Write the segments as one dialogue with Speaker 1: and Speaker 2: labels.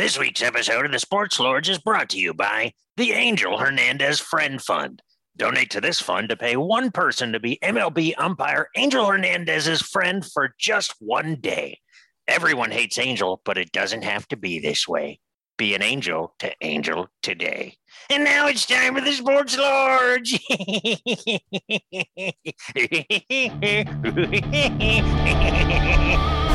Speaker 1: This week's episode of the Sports Lords is brought to you by the Angel Hernandez Friend Fund. Donate to this fund to pay one person to be MLB umpire Angel Hernandez's friend for just one day. Everyone hates Angel, but it doesn't have to be this way. Be an angel to Angel today. And now it's time for the Sports Lords.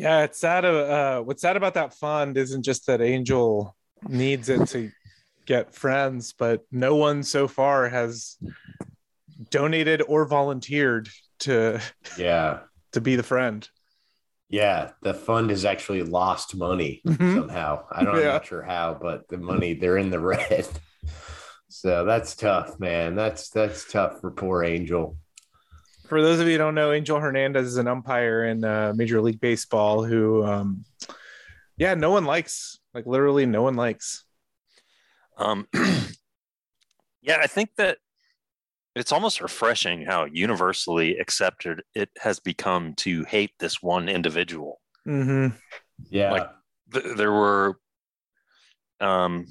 Speaker 2: Yeah, it's sad. Uh, what's sad about that fund isn't just that Angel needs it to get friends, but no one so far has donated or volunteered to
Speaker 3: Yeah.
Speaker 2: to be the friend.
Speaker 3: Yeah. The fund has actually lost money
Speaker 2: Mhm.
Speaker 3: somehow. I don't, I'm not sure how, but the money, they're in the red. So that's tough, man. That's that's tough for poor Angel.
Speaker 2: For those of you who don't know, Angel Hernandez is an umpire in uh, Major League Baseball who, um, yeah, no one likes. Like literally, no one likes.
Speaker 4: Um, yeah, I think that it's almost refreshing how universally accepted it has become to hate this one individual.
Speaker 2: Mm-hmm.
Speaker 3: Yeah.
Speaker 4: Like- Th- There were, um,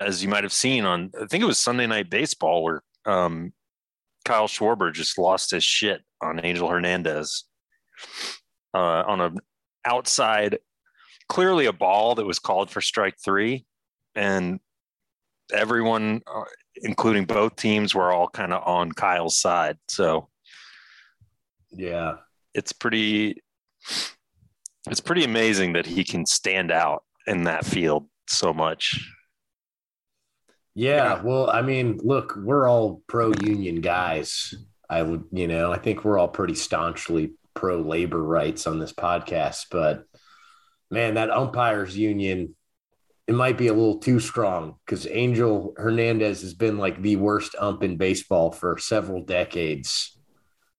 Speaker 4: as you might have seen on, I think it was Sunday Night Baseball, where um, Kyle Schwarber just lost his shit on Angel Hernandez uh, on an outside, clearly a ball that was called for strike three, and everyone, uh, including both teams, were all kind of on Kyle's side. So
Speaker 3: yeah.
Speaker 4: it's pretty, it's pretty amazing that he can stand out in that field so much.
Speaker 3: Yeah. Well, I mean, look, we're all pro union guys. I would, you know, I think we're all pretty staunchly pro labor rights on this podcast, but man, that umpires union, it might be a little too strong because Angel Hernandez has been like the worst ump in baseball for several decades.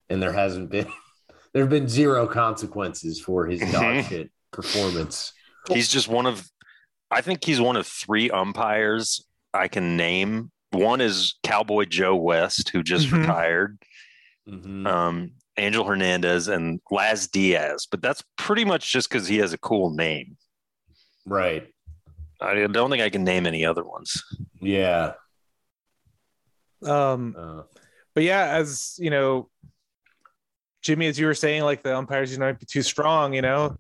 Speaker 3: And there hasn't been, there have been zero consequences for his dog shit performance.
Speaker 4: He's just one of, I think he's one of three umpires I can name. One is Cowboy Joe West, who just
Speaker 2: Mhm.
Speaker 4: retired.
Speaker 3: Mhm.
Speaker 4: um, Angel Hernandez and Laz Diaz, but that's pretty much just because he has a cool name.
Speaker 3: Right.
Speaker 4: I don't think I can name any other ones.
Speaker 3: Yeah.
Speaker 2: Um,
Speaker 3: Uh,
Speaker 2: but yeah, as you know, Jimmy, as you were saying, like the umpires, you know, might be too strong. You know,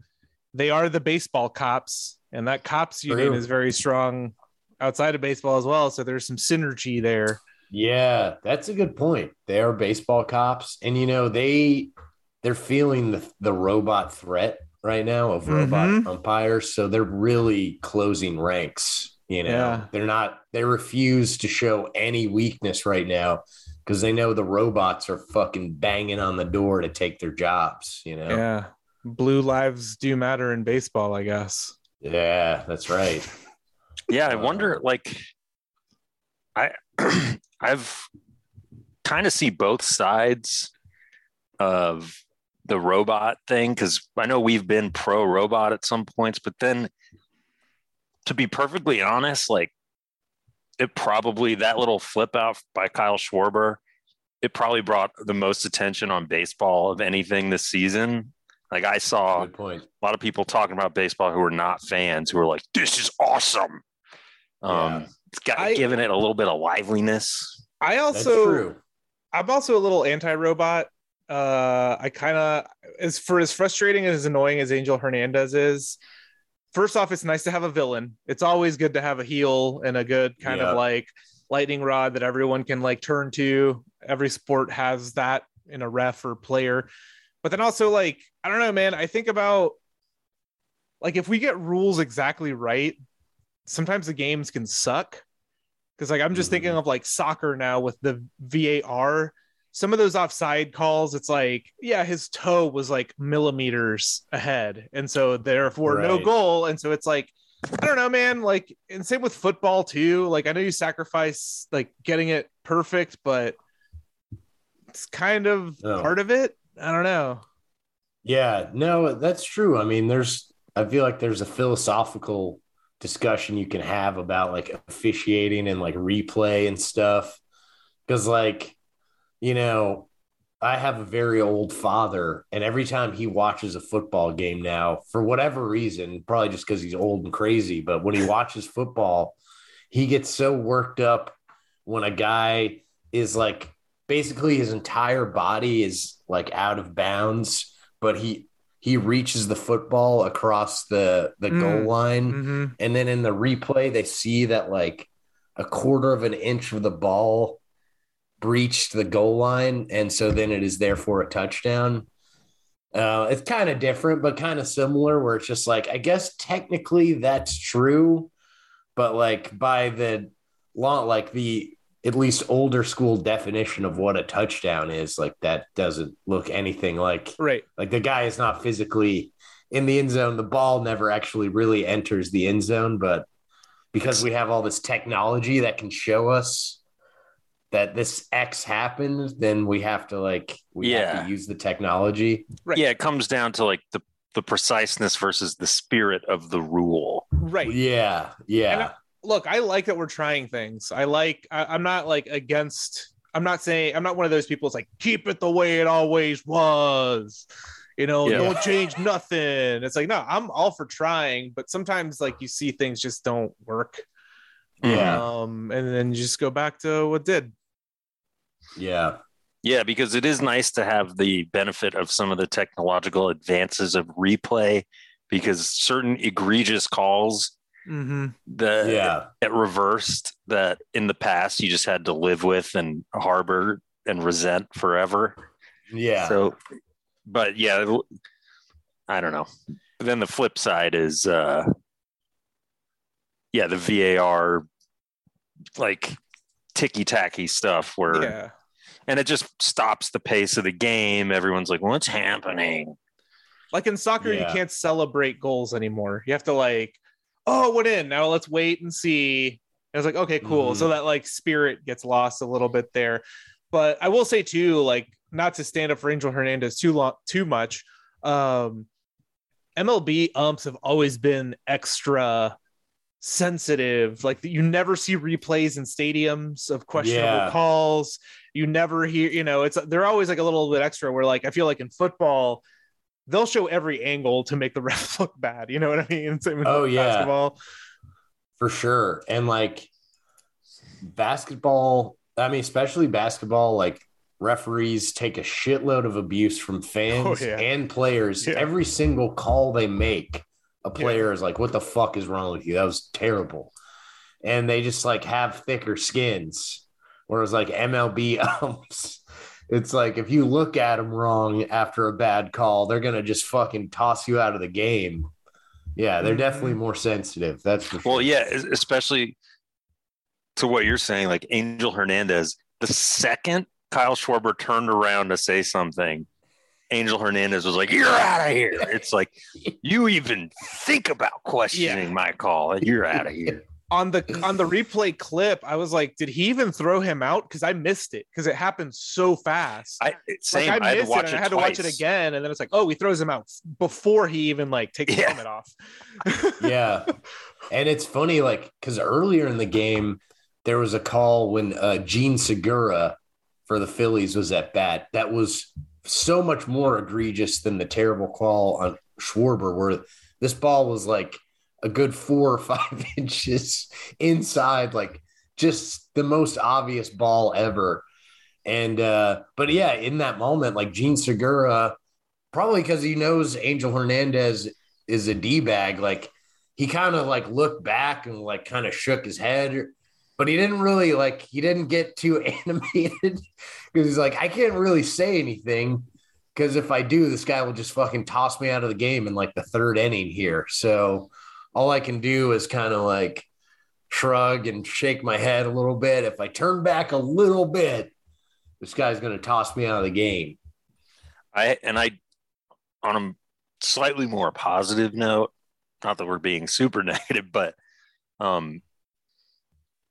Speaker 2: they are the baseball cops, and that cops union
Speaker 3: True.
Speaker 2: is very strong outside of baseball as well. So there's some synergy there.
Speaker 3: Yeah, that's a good point. They are baseball cops, and you know they they're feeling the the robot threat right now of robot
Speaker 2: Mhm.
Speaker 3: umpires, so they're really closing ranks. You know,
Speaker 2: Yeah.
Speaker 3: they're not. They refuse to show any weakness right now because they know the robots are fucking banging on the door to take their jobs. You know.
Speaker 2: Yeah, blue lives do matter in baseball, I guess.
Speaker 3: Yeah, that's right.
Speaker 4: Yeah, I wonder. Like, I I've kind of see both sides of the robot thing because I know we've been pro robot at some points, but then to be perfectly honest, like it probably that little flip out by Kyle Schwarber, it probably brought the most attention on baseball of anything this season. Like I saw a lot of people talking about baseball who are not fans who are like, "This is awesome." Um,
Speaker 3: Yeah.
Speaker 4: it's got
Speaker 2: I-
Speaker 4: giving it a little bit of liveliness.
Speaker 2: I also
Speaker 3: true.
Speaker 2: I'm also a little anti-robot. Uh, I kind of, as for as frustrating and as annoying as Angel Hernandez is, first off, it's nice to have a villain. It's always good to have a heel and a good kind
Speaker 3: Yeah.
Speaker 2: of like lightning rod that everyone can like turn to. Every sport has that in a ref or player. But then also, like, I don't know, man. I think about like if we get rules exactly right, sometimes the games can suck. Because like I'm just
Speaker 3: Mhm.
Speaker 2: thinking of like soccer now with the VAR. Some of those offside calls, it's like, yeah, his toe was like millimeters ahead. And so therefore no goal. And so it's like, I don't know, man. Like, and same with football too. Like, I know you sacrifice like getting it perfect, but it's kind of
Speaker 3: Oh.
Speaker 2: part of it. I don't know.
Speaker 3: Yeah, no, that's true. I mean, there's I feel like there's a philosophical discussion you can have about like officiating and like replay and stuff. Cause like, you know, I have a very old father, and every time he watches a football game now, for whatever reason, probably just because he's old and crazy, but when he watches football, he gets so worked up when a guy is like basically his entire body is like out of bounds but he he reaches the football across the the
Speaker 2: Mm.
Speaker 3: goal line
Speaker 2: Mm-hmm.
Speaker 3: and then in the replay they see that like a quarter of an inch of the ball breached the goal line and so then it is therefore a touchdown uh, it's kind of different but kind of similar where it's just like i guess technically that's true but like by the long like the at least older school definition of what a touchdown is like that doesn't look anything like
Speaker 2: Right.
Speaker 3: like the guy is not physically in the end zone. The ball never actually really enters the end zone, but because we have all this technology that can show us that this X happened, then we have to like we have to use the technology.
Speaker 2: Right.
Speaker 4: Yeah, it comes down to like the the preciseness versus the spirit of the rule.
Speaker 2: Right.
Speaker 3: Yeah, yeah,
Speaker 2: And I- look, I like that we're trying things. I like. I, I'm not like against. I'm not saying. I'm not one of those people. It's like keep it the way it always was. You know,
Speaker 4: Yeah.
Speaker 2: don't change nothing. It's like no, I'm all for trying, but sometimes like you see things just don't work.
Speaker 3: yeah,
Speaker 2: Um, and then you just go back to what did.
Speaker 3: yeah,
Speaker 4: Yeah, because it is nice to have the benefit of some of the technological advances of replay because certain egregious calls
Speaker 2: Mm-hmm.
Speaker 4: that
Speaker 3: yeah,
Speaker 4: that reversed that in the past you just had to live with and harbor and resent forever.
Speaker 3: yeah.
Speaker 4: So, but yeah, I don't know. But then the flip side is, uh, yeah, the VAR, like ticky tacky stuff where,
Speaker 2: Yeah.
Speaker 4: and it just stops the pace of the game. Everyone's like, what's happening?
Speaker 2: Like in soccer, you can't celebrate goals anymore. You have to like, oh, went in. Now let's wait and see. And was like, okay, cool.
Speaker 3: Mhm.
Speaker 2: So that like spirit gets lost a little bit there. But I will say too, like, not to stand up for Angel Hernandez too long, too much. Um, MLB umps have always been extra sensitive. Like you never see replays in stadiums of questionable
Speaker 3: Yeah.
Speaker 2: calls. You never hear, you know, it's they're always like a little bit extra. Where like I feel like in football, they'll show every angle to make the ref look bad. You know what I mean? Same with
Speaker 3: Oh, yeah.
Speaker 2: basketball.
Speaker 3: for sure. And like basketball, I mean, especially basketball, like referees take a shitload of abuse from oh, fans
Speaker 2: Oh, yeah.
Speaker 3: and players.
Speaker 2: Yeah.
Speaker 3: Every single call they make, a player is like, What the fuck is wrong with you? That was terrible. And they just like have thicker skins. Whereas like MLB umps, it's like if you look at them wrong after a bad call, they're gonna just fucking toss you out of the game. Yeah, they're
Speaker 2: Mhm.
Speaker 3: definitely more sensitive. That's for
Speaker 4: Well,
Speaker 3: sure.
Speaker 4: yeah, especially to what you're saying, like Angel Hernandez, the second Kyle Schwarber turned around to say something, Angel Hernandez was like, You're out of here. It's like, you even think about questioning
Speaker 2: Yeah.
Speaker 4: my call. And you're out of here.
Speaker 2: On the on the replay clip, I was like, did he even throw him out? Because I missed it because it happened so fast.
Speaker 4: I same.
Speaker 2: like I
Speaker 4: I, had to
Speaker 2: missed
Speaker 4: watch
Speaker 2: it
Speaker 4: it,
Speaker 2: I had to watch it again, and then it's like, oh, he throws him out before he even like takes his
Speaker 4: Yeah.
Speaker 2: helmet off.
Speaker 3: yeah. And it's funny, like, because earlier in the game, there was a call when uh, Jean Segura for the Phillies was at bat. That was so much more egregious than the terrible call on Schwarber, where this ball was like a good four or five inches inside, like just the most obvious ball ever. And, uh, but yeah, in that moment, like Jean Segura, probably because he knows Angel Hernandez is a D bag, like, he kind of like looked back and like kind of shook his head, but he didn't really like he didn't get too animated because he's like, I can't really say anything because if I do, this guy will just fucking toss me out of the game in like the third inning here. So all I can do is kind of like shrug and shake my head a little bit. If I turn back a little bit, this guy's going to toss me out of the game.
Speaker 4: I and I on a slightly more positive note, not that we're being super negative, but um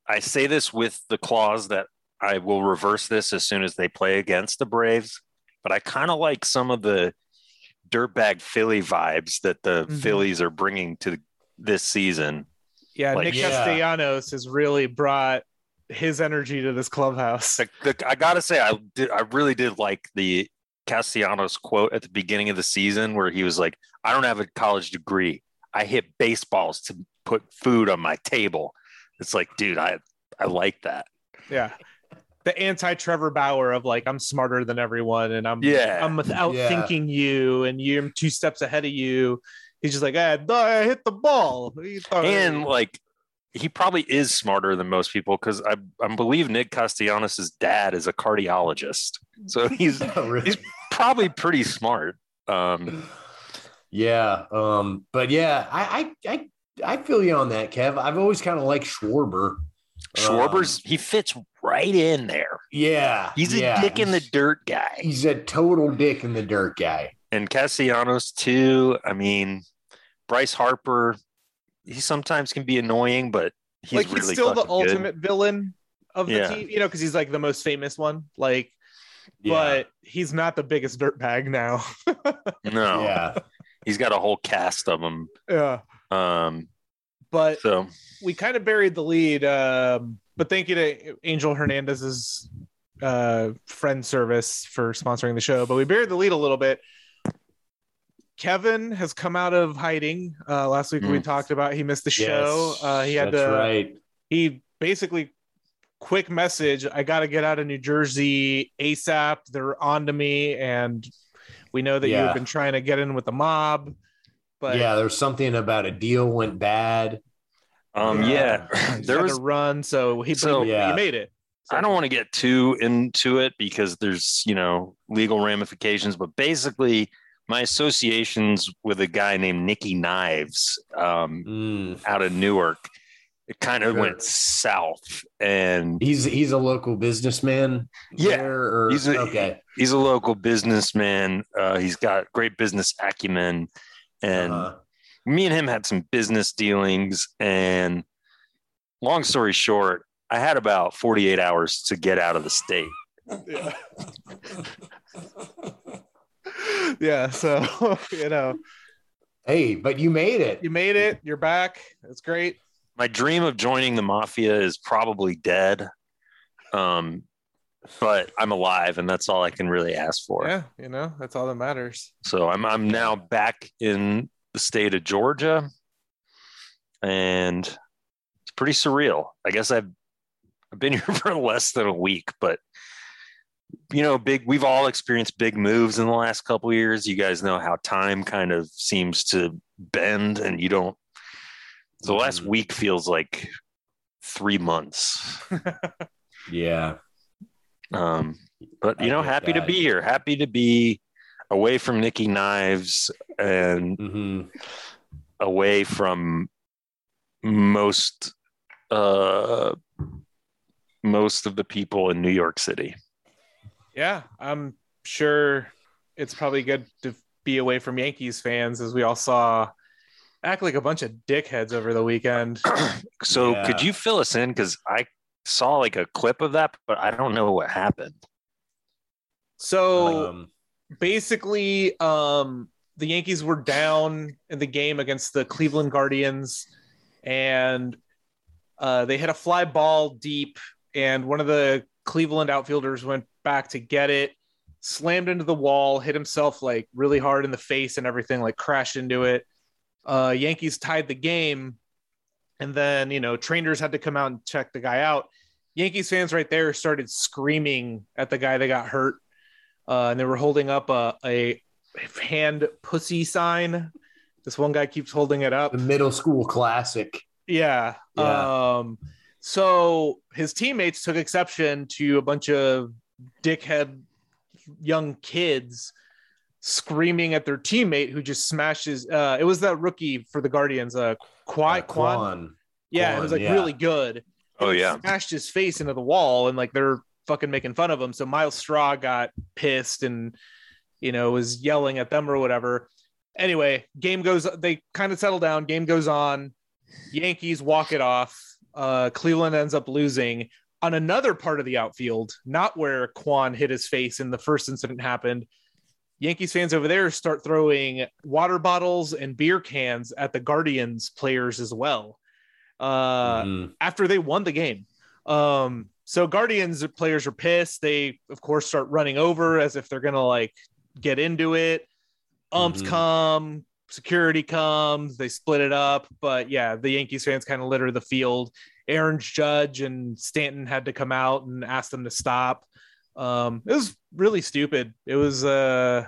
Speaker 4: I say this with the clause that I will reverse this as soon as they play against the Braves, but I kind of like some of the dirtbag Philly vibes that the
Speaker 2: Mhm.
Speaker 4: Phillies are bringing to this season.
Speaker 2: Yeah,
Speaker 4: Like-
Speaker 2: Nick
Speaker 3: Yeah.
Speaker 2: Castellanos has really brought his energy to this clubhouse.
Speaker 4: The, the, I gotta say, I did, I really did like the Castellanos quote at the beginning of the season where he was like, "I don't have a college degree. I hit baseballs to put food on my table." It's like, dude, I I like that.
Speaker 2: Yeah. The anti Trevor Bauer of like, I'm smarter than everyone and I'm
Speaker 4: Yeah.
Speaker 2: I'm without
Speaker 3: Yeah.
Speaker 2: thinking you and you're two steps ahead of you. He's just like, ah, I hit the ball. What you thought-
Speaker 4: and like he probably is smarter than most people because I I believe Nick Castellanos' dad is a cardiologist, so he's
Speaker 3: Really?
Speaker 4: probably pretty smart. Um,
Speaker 3: Yeah. Um, but yeah, I, I I I feel you on that, Kev. I've always kind of liked Schwarber.
Speaker 4: Schwarber's he fits right in there.
Speaker 3: Yeah.
Speaker 4: He's a
Speaker 3: yeah,
Speaker 4: dick in the dirt guy,
Speaker 3: He's a total dick in the dirt guy.
Speaker 4: and Castellanos too. I mean, Bryce Harper, he sometimes can be annoying, but he's
Speaker 2: like he's
Speaker 4: really
Speaker 2: still the
Speaker 4: fucking good.
Speaker 2: ultimate villain of the
Speaker 4: Yeah.
Speaker 2: team, you know, because he's like the most famous one. Like,
Speaker 3: Yeah.
Speaker 2: but he's not the biggest dirtbag now.
Speaker 4: No,
Speaker 3: yeah.
Speaker 4: he's got a whole cast of them.
Speaker 2: yeah.
Speaker 4: Um,
Speaker 2: But
Speaker 4: so
Speaker 2: we kind of buried the lead. Um, but thank you to Angel Hernandez's uh, friend service for sponsoring the show. But we buried the lead a little bit. Kevin has come out of hiding. Uh, last week we
Speaker 4: Mm.
Speaker 2: talked about he missed the show.
Speaker 3: Yes,
Speaker 2: Uh, he had
Speaker 3: that's
Speaker 2: to.
Speaker 3: right.
Speaker 2: He basically quick message. I got to get out of New Jersey ASAP. They're on to me, and we know that
Speaker 3: Yeah.
Speaker 2: you've been trying to get in with the mob. But
Speaker 3: yeah, there's something about a deal went bad.
Speaker 4: um,
Speaker 3: Yeah.
Speaker 4: yeah, there
Speaker 2: had
Speaker 4: was
Speaker 2: a run. So he,
Speaker 4: So-
Speaker 2: he,
Speaker 3: Yeah.
Speaker 2: he made it.
Speaker 4: I don't want to get too into it because there's, you know, legal ramifications, but basically my associations with a guy named Nicky Knives um,
Speaker 3: Mm.
Speaker 4: out of Newark, it kind of
Speaker 3: Sure.
Speaker 4: went south. And
Speaker 3: He's he's a local businessman.
Speaker 4: Yeah,
Speaker 3: there, or,
Speaker 4: he's a-
Speaker 3: okay.
Speaker 4: he's a local businessman. Uh, he's got great business acumen. And
Speaker 3: Uh-huh.
Speaker 4: me and him had some business dealings. And long story short, I had about 48 hours to get out of the state.
Speaker 2: yeah. yeah. So, you know,
Speaker 3: Hey, but you made it.
Speaker 2: you made it. You're back. It's great.
Speaker 4: my dream of joining the mafia is probably dead. Um, but I'm alive, and that's all I can really ask for.
Speaker 2: Yeah. You know, that's all that matters.
Speaker 4: So I'm I'm now back in the state of Georgia, and it's pretty surreal. I guess I've I've been here for less than a week, but you know, big. We've all experienced big moves in the last couple of years. You guys know how time kind of seems to bend, and you don't. The last
Speaker 3: Mhm.
Speaker 4: week feels like three months.
Speaker 3: Yeah.
Speaker 4: Um, but you
Speaker 3: I
Speaker 4: know, happy to be here. Happy to be away from Nicky Knives and
Speaker 3: hmm
Speaker 4: away from most uh most of the people in New York City.
Speaker 2: Yeah. I'm sure it's probably good to be away from Yankees fans as we all saw act like a bunch of dickheads over the weekend.
Speaker 4: So
Speaker 3: Yeah.
Speaker 4: could you fill us in cuz I saw like a clip of that but I don't know what happened.
Speaker 2: So,
Speaker 3: Um,
Speaker 2: basically um the yankees were down in the game against the cleveland guardians and uh they hit a fly ball deep and one of the cleveland outfielders went back to get it slammed into the wall hit himself like really hard in the face and everything like crashed into it uh yankees tied the game and then you know trainers had to come out and check the guy out yankees fans right there started screaming at the guy that got hurt uh, and they were holding up a, a hand pussy sign. This one guy keeps holding it up.
Speaker 3: the middle school classic.
Speaker 2: Yeah.
Speaker 3: Yeah.
Speaker 2: Um, so his teammates took exception to a bunch of dickhead young kids screaming at their teammate who just smashes. Uh, it was that rookie for the Guardians, uh, Kwai
Speaker 3: Uh,
Speaker 2: Kwan.
Speaker 3: Quan.
Speaker 2: Yeah, it was like
Speaker 3: yeah.
Speaker 2: really good.
Speaker 4: Oh
Speaker 2: And he
Speaker 4: yeah.
Speaker 2: smashed his face into the wall, and like they're fucking making fun of him. So Myles Straw got pissed and you know was yelling at them or whatever. Anyway, game goes. They kind of settle down. Game goes on. Yankees walk it off. Uh, Cleveland ends up losing on another part of the outfield, not where Kwan hit his face in the first incident happened. Yankees fans over there start throwing water bottles and beer cans at the Guardians players as well. Uh,
Speaker 3: Mhm.
Speaker 2: after they won the game. Um, so Guardians players are pissed. They, of course, start running over as if they're gonna like get into it. Umps
Speaker 3: Mhm.
Speaker 2: come, security comes, they split it up. But yeah, the Yankees fans kind of litter the field. Aaron's Judge and Stanton had to come out and ask them to stop. Um, it was really stupid. It was uh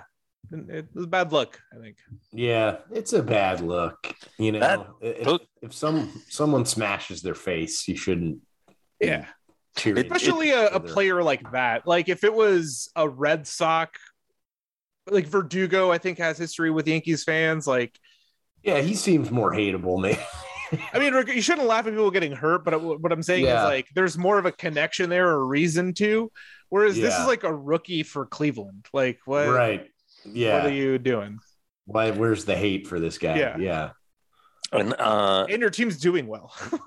Speaker 2: it was a bad look, I think.
Speaker 3: Yeah, it's a bad look. You know,
Speaker 4: That-
Speaker 3: if,
Speaker 4: those-
Speaker 3: if some someone smashes their face, you shouldn't.
Speaker 2: Yeah.
Speaker 3: cheer
Speaker 4: It-
Speaker 2: especially a, a player like that. Like if it was a Red Sox, like Verdugo, I think has history with Yankees fans. Like,
Speaker 3: Yeah, he seems more hateable, man.
Speaker 2: I mean, you shouldn't laugh at people getting hurt, but what I'm saying
Speaker 3: Yeah.
Speaker 2: is like there's more of a connection there, or a reason to. Whereas this is like a rookie for Cleveland. Like, what?
Speaker 3: right? Yeah.
Speaker 2: What are you doing?
Speaker 3: Why? Where's the hate for this guy?
Speaker 2: Yeah.
Speaker 3: Yeah.
Speaker 4: And uh,
Speaker 2: And your team's doing well.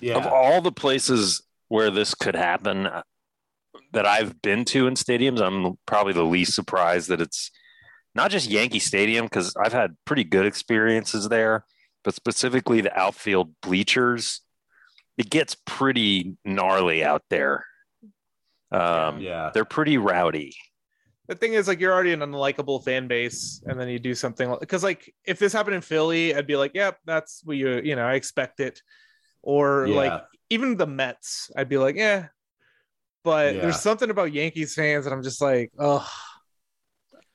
Speaker 3: Yeah.
Speaker 4: of all the places where this could happen that I've been to in stadiums, I'm probably the least surprised that it's not just Yankee Stadium because I've had pretty good experiences there, but specifically the outfield bleachers. It gets pretty gnarly out there. Um,
Speaker 3: yeah.
Speaker 4: They're pretty rowdy.
Speaker 2: the thing is like you're already an unlikable fan base and then you do something because like if this happened in philly i'd be like yep that's what you you know i expect it or
Speaker 3: Yeah.
Speaker 2: like even the mets i'd be like yeah but
Speaker 3: Yeah.
Speaker 2: there's something about yankees fans that i'm just like oh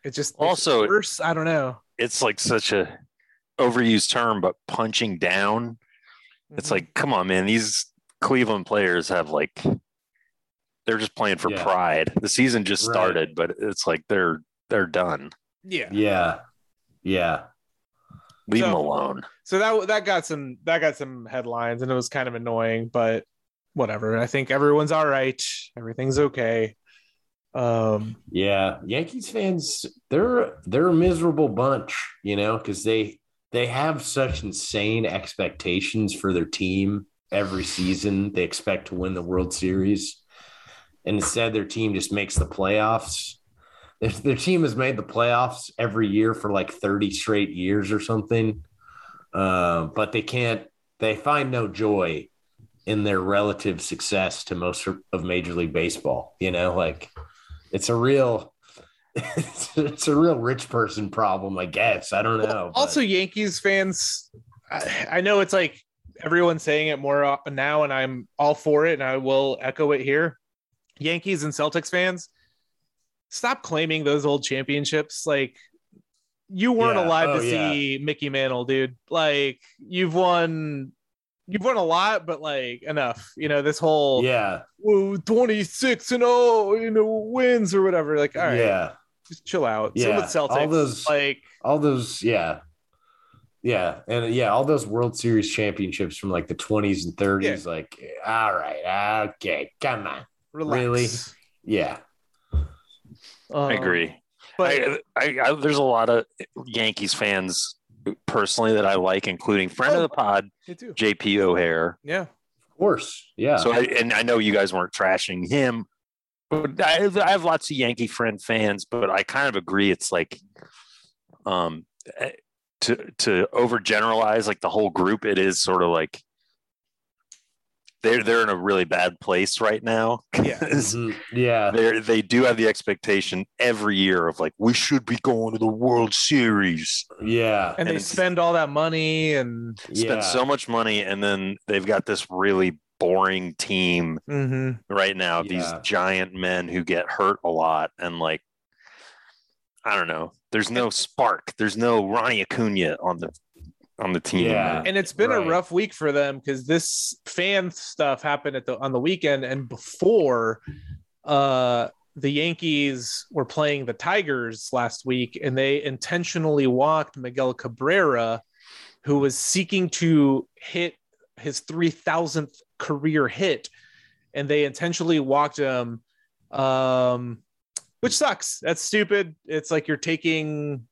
Speaker 2: it just makes it
Speaker 4: Also-
Speaker 2: worse i don't know
Speaker 4: It's like such a overused term, but punching down. It's
Speaker 2: Mhm.
Speaker 4: like, come on, man. These Cleveland players have like, they're just playing for
Speaker 3: Yeah.
Speaker 4: pride. The season just
Speaker 3: Right.
Speaker 4: started, but it's like they're they're done.
Speaker 2: yeah
Speaker 3: Yeah. Yeah.
Speaker 4: Leave them alone.
Speaker 2: so that that got some that got some headlines and it was kind of annoying but whatever i think everyone's all right everything's okay um
Speaker 3: Yeah, Yankees fans, they're they're a miserable bunch, you know, because they they have such insane expectations for their team every season. They expect to win the World Series, and instead their team just makes the playoffs. Their, their team has made the playoffs every year for like thirty straight years or something, uh, but they can't. They find no joy in their relative success to most of Major League Baseball. You know, like it's a real it's, it's a real rich person problem, I guess. I don't know. but-
Speaker 2: also yankees fans I, I know it's like everyone's saying it more uh, now and i'm all for it and i will echo it here yankees and celtics fans stop claiming those old championships like you weren't
Speaker 3: Yeah.
Speaker 2: alive
Speaker 3: Oh,
Speaker 2: to see mickey mantle dude like you've won you've won a lot but like enough you know this whole
Speaker 3: yeah,
Speaker 2: whoa, 26 and oh you know wins or whatever like all right.
Speaker 3: Yeah,
Speaker 2: just chill out. Same
Speaker 3: Yeah.
Speaker 2: with celtics.
Speaker 3: All those-
Speaker 2: like
Speaker 3: all those, yeah, yeah, and yeah, all those World Series championships from like the twenties and thirties. Like, all right, okay, come on,
Speaker 2: relax.
Speaker 3: Really? yeah,
Speaker 2: Um,
Speaker 4: I agree.
Speaker 2: But
Speaker 4: I, I, I, there's a lot of Yankees fans personally that I like, including friend of the pod. JP O'Hare.
Speaker 2: Yeah.
Speaker 3: of course, yeah,
Speaker 4: So, I, and I know you guys weren't trashing him, but I, I have lots of Yankee friend fans, but I kind of agree. It's like, um, eh, to to overgeneralize like the whole group, it is sort of like they're they're in a really bad place right now.
Speaker 2: Yeah.
Speaker 4: 'Cause
Speaker 3: Mhm. yeah,
Speaker 4: They they do have the expectation every year of like we should be going to the World Series.
Speaker 3: yeah,
Speaker 2: And, they spend all that money and
Speaker 3: yeah.
Speaker 4: spend so much money and then they've got this really boring team
Speaker 2: Mhm.
Speaker 4: right now these giant men who get hurt a lot and like i don't know there's no spark there's no ronnie acuna on the on the team
Speaker 3: Yeah.
Speaker 2: and it's been
Speaker 3: Right.
Speaker 2: a rough week for them because this fan stuff happened at the on the weekend and before uh the Yankees were playing the Tigers last week and they intentionally walked Miguel Cabrera who was seeking to hit his 3000th career hit and they intentionally walked him um which sucks that's stupid it's like you're taking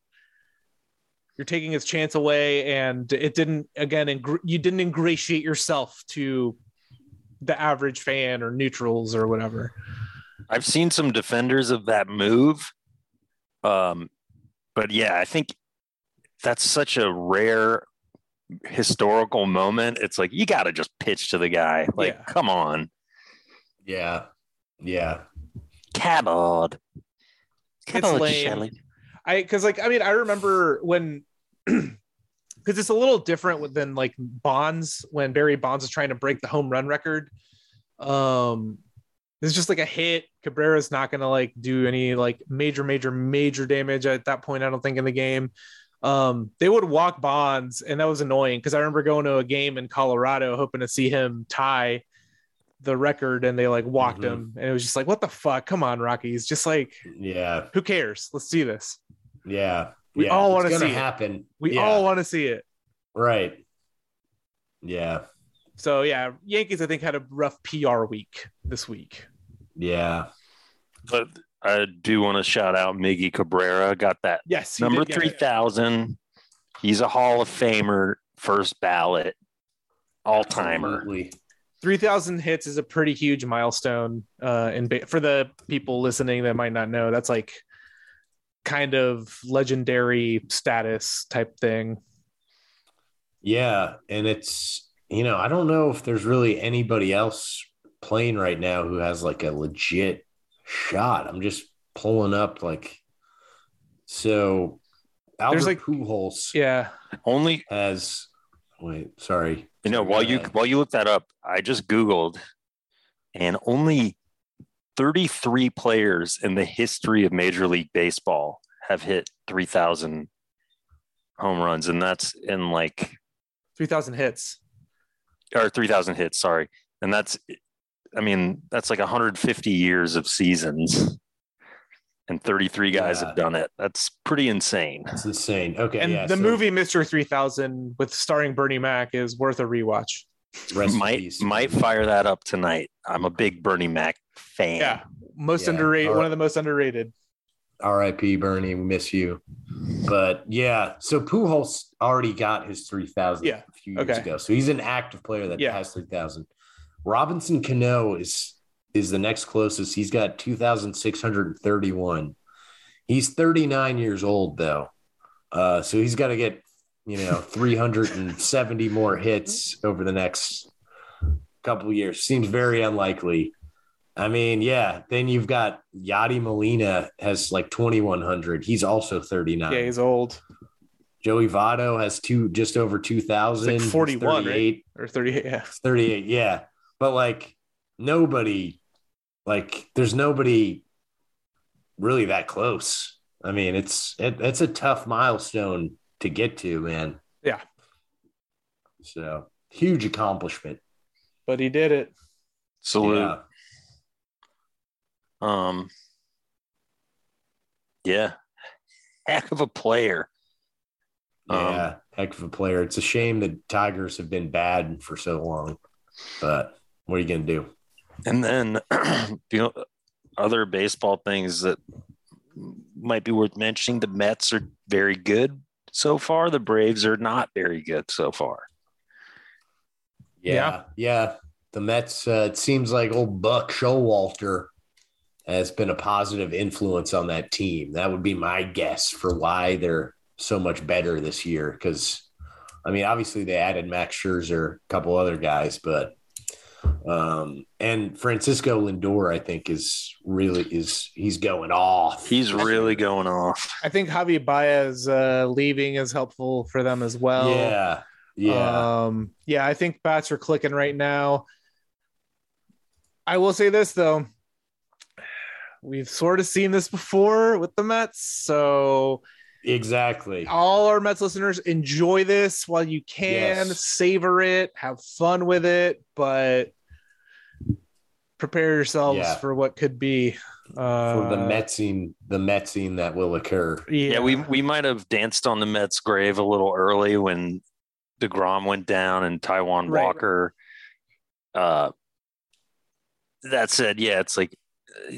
Speaker 2: you're taking his chance away and it didn't again ing- you didn't ingratiate yourself to the average fan or neutrals or whatever
Speaker 4: I've seen some defenders of that move. Um, but yeah, I think that's such a rare historical moment. It's like you got to just pitch to the guy. Like,
Speaker 2: Yeah.
Speaker 4: come on,
Speaker 3: Yeah. Yeah.
Speaker 4: Cabot. Cabot,
Speaker 2: lame. I because like I mean I remember when because it's a little different than like Bonds when Barry Bonds is trying to break the home run record. Um, it's just like a hit. Cabrera's not gonna like do any like major, major, major damage at that point. I don't think in the game. Um, they would walk Bonds, and that was annoying because I remember going to a game in Colorado hoping to see him tie the record, and they like walked
Speaker 3: Mhm.
Speaker 2: him, and it was just like, what the fuck? Come on, Rockies, just like
Speaker 3: Yeah.
Speaker 2: who cares? Let's see this.
Speaker 3: Yeah.
Speaker 2: We
Speaker 3: yeah.
Speaker 2: all wanna
Speaker 3: gonna
Speaker 2: see it.
Speaker 3: happen.
Speaker 2: We
Speaker 3: Yeah.
Speaker 2: all want to see it.
Speaker 3: right. Yeah.
Speaker 2: So yeah, Yankees I think had a rough PR week this week.
Speaker 3: Yeah.
Speaker 4: But I do want to shout out Miggy Cabrera. Got that
Speaker 2: Yes,
Speaker 4: number
Speaker 2: did get
Speaker 4: three
Speaker 2: it.
Speaker 4: thousand. He's a Hall of Famer, first ballot, all timer.
Speaker 3: Absolutely.
Speaker 2: 3,000 hits is a pretty huge milestone. Uh, in ba- for the people listening that might not know, that's like kind of legendary status type thing.
Speaker 3: Yeah, and it's you know I don't know if there's really anybody else playing right now who has like a legit shot. I'm just pulling up like so. Albert
Speaker 2: There's, like-
Speaker 3: Pujols
Speaker 2: Yeah,
Speaker 4: Only
Speaker 3: has wait, sorry,
Speaker 4: you know
Speaker 3: Go
Speaker 4: while you while you look that up, I just googled, and only thirty three players in the history of Major League Baseball have hit three thousand home runs, and that's in like
Speaker 2: 3,000 hits.
Speaker 4: or 3000 hits sorry and that's i mean that's like 150 years of seasons and 33 guys
Speaker 3: Yeah.
Speaker 4: have done it that's pretty insane
Speaker 3: that's insane. Okay,
Speaker 2: And
Speaker 3: yeah,
Speaker 2: the
Speaker 3: so
Speaker 2: movie Mr. 3000 with starring Bernie Mac is worth a rewatch.
Speaker 3: rest
Speaker 4: might might fire that up tonight i'm a big bernie mac fan
Speaker 2: Yeah, most
Speaker 3: Yeah,
Speaker 2: underrated. One of the most underrated.
Speaker 3: R.I.P. Bernie, we miss you. But yeah, so Pujols already got his three thousand
Speaker 2: Yeah,
Speaker 3: a few years
Speaker 2: okay.
Speaker 3: ago, so he's an active player that
Speaker 2: Yeah.
Speaker 3: has three thousand. Robinson Cano is is the next closest. He's got two thousand six hundred thirty one. He's thirty nine years old though, uh, so he's got to get you know three hundred and seventy more hits over the next couple of years. Seems very unlikely. I mean, yeah. Then you've got Yadi Molina has like 2,100. He's also 39.
Speaker 2: Yeah, he's old
Speaker 3: Joey Votto has two, just over 2,000.
Speaker 2: Like
Speaker 3: He's
Speaker 2: 41, right? or 38. Yeah,
Speaker 3: It's 38. Yeah. But like nobody, like there's nobody really that close. I mean, it's, it, it's a tough milestone to get to, man.
Speaker 2: Yeah.
Speaker 3: So huge accomplishment.
Speaker 2: but he did it.
Speaker 4: salute
Speaker 3: Yeah.
Speaker 4: Um yeah heck of a player Um,
Speaker 3: Yeah, heck of a player. It's a shame that Tigers have been bad for so long, but what are you going to do?
Speaker 4: And then you know other baseball things that might be worth mentioning. The Mets are very good so far. The Braves are not very good so far.
Speaker 3: Yeah, yeah. The Mets. Uh, it seems like old Buck Showalter has been a positive influence on that team. That would be my guess for why they're so much better this year. Because, I mean, obviously they added Max Scherzer, a couple other guys, but um, and Francisco Lindor, I think, is really is he's going off.
Speaker 4: He's really going off.
Speaker 2: I think Javi Baez uh, leaving is helpful for them as well.
Speaker 3: yeah, yeah.
Speaker 2: Um, yeah, I think bats are clicking right now. I will say this though. We've sort of seen this before with the Mets. So
Speaker 3: Exactly.
Speaker 2: all our Mets listeners enjoy this while you can,
Speaker 3: Yes.
Speaker 2: savor it, have fun with it, but prepare yourselves
Speaker 3: Yeah.
Speaker 2: for what could be uh,
Speaker 3: For the Metsing, the Metsing that will occur.
Speaker 2: Yeah,
Speaker 4: Yeah, we we might have danced on the Mets grave a little early when DeGrom went down and Taijuan
Speaker 2: Right.
Speaker 4: Walker. Uh, that said, yeah, it's like, uh,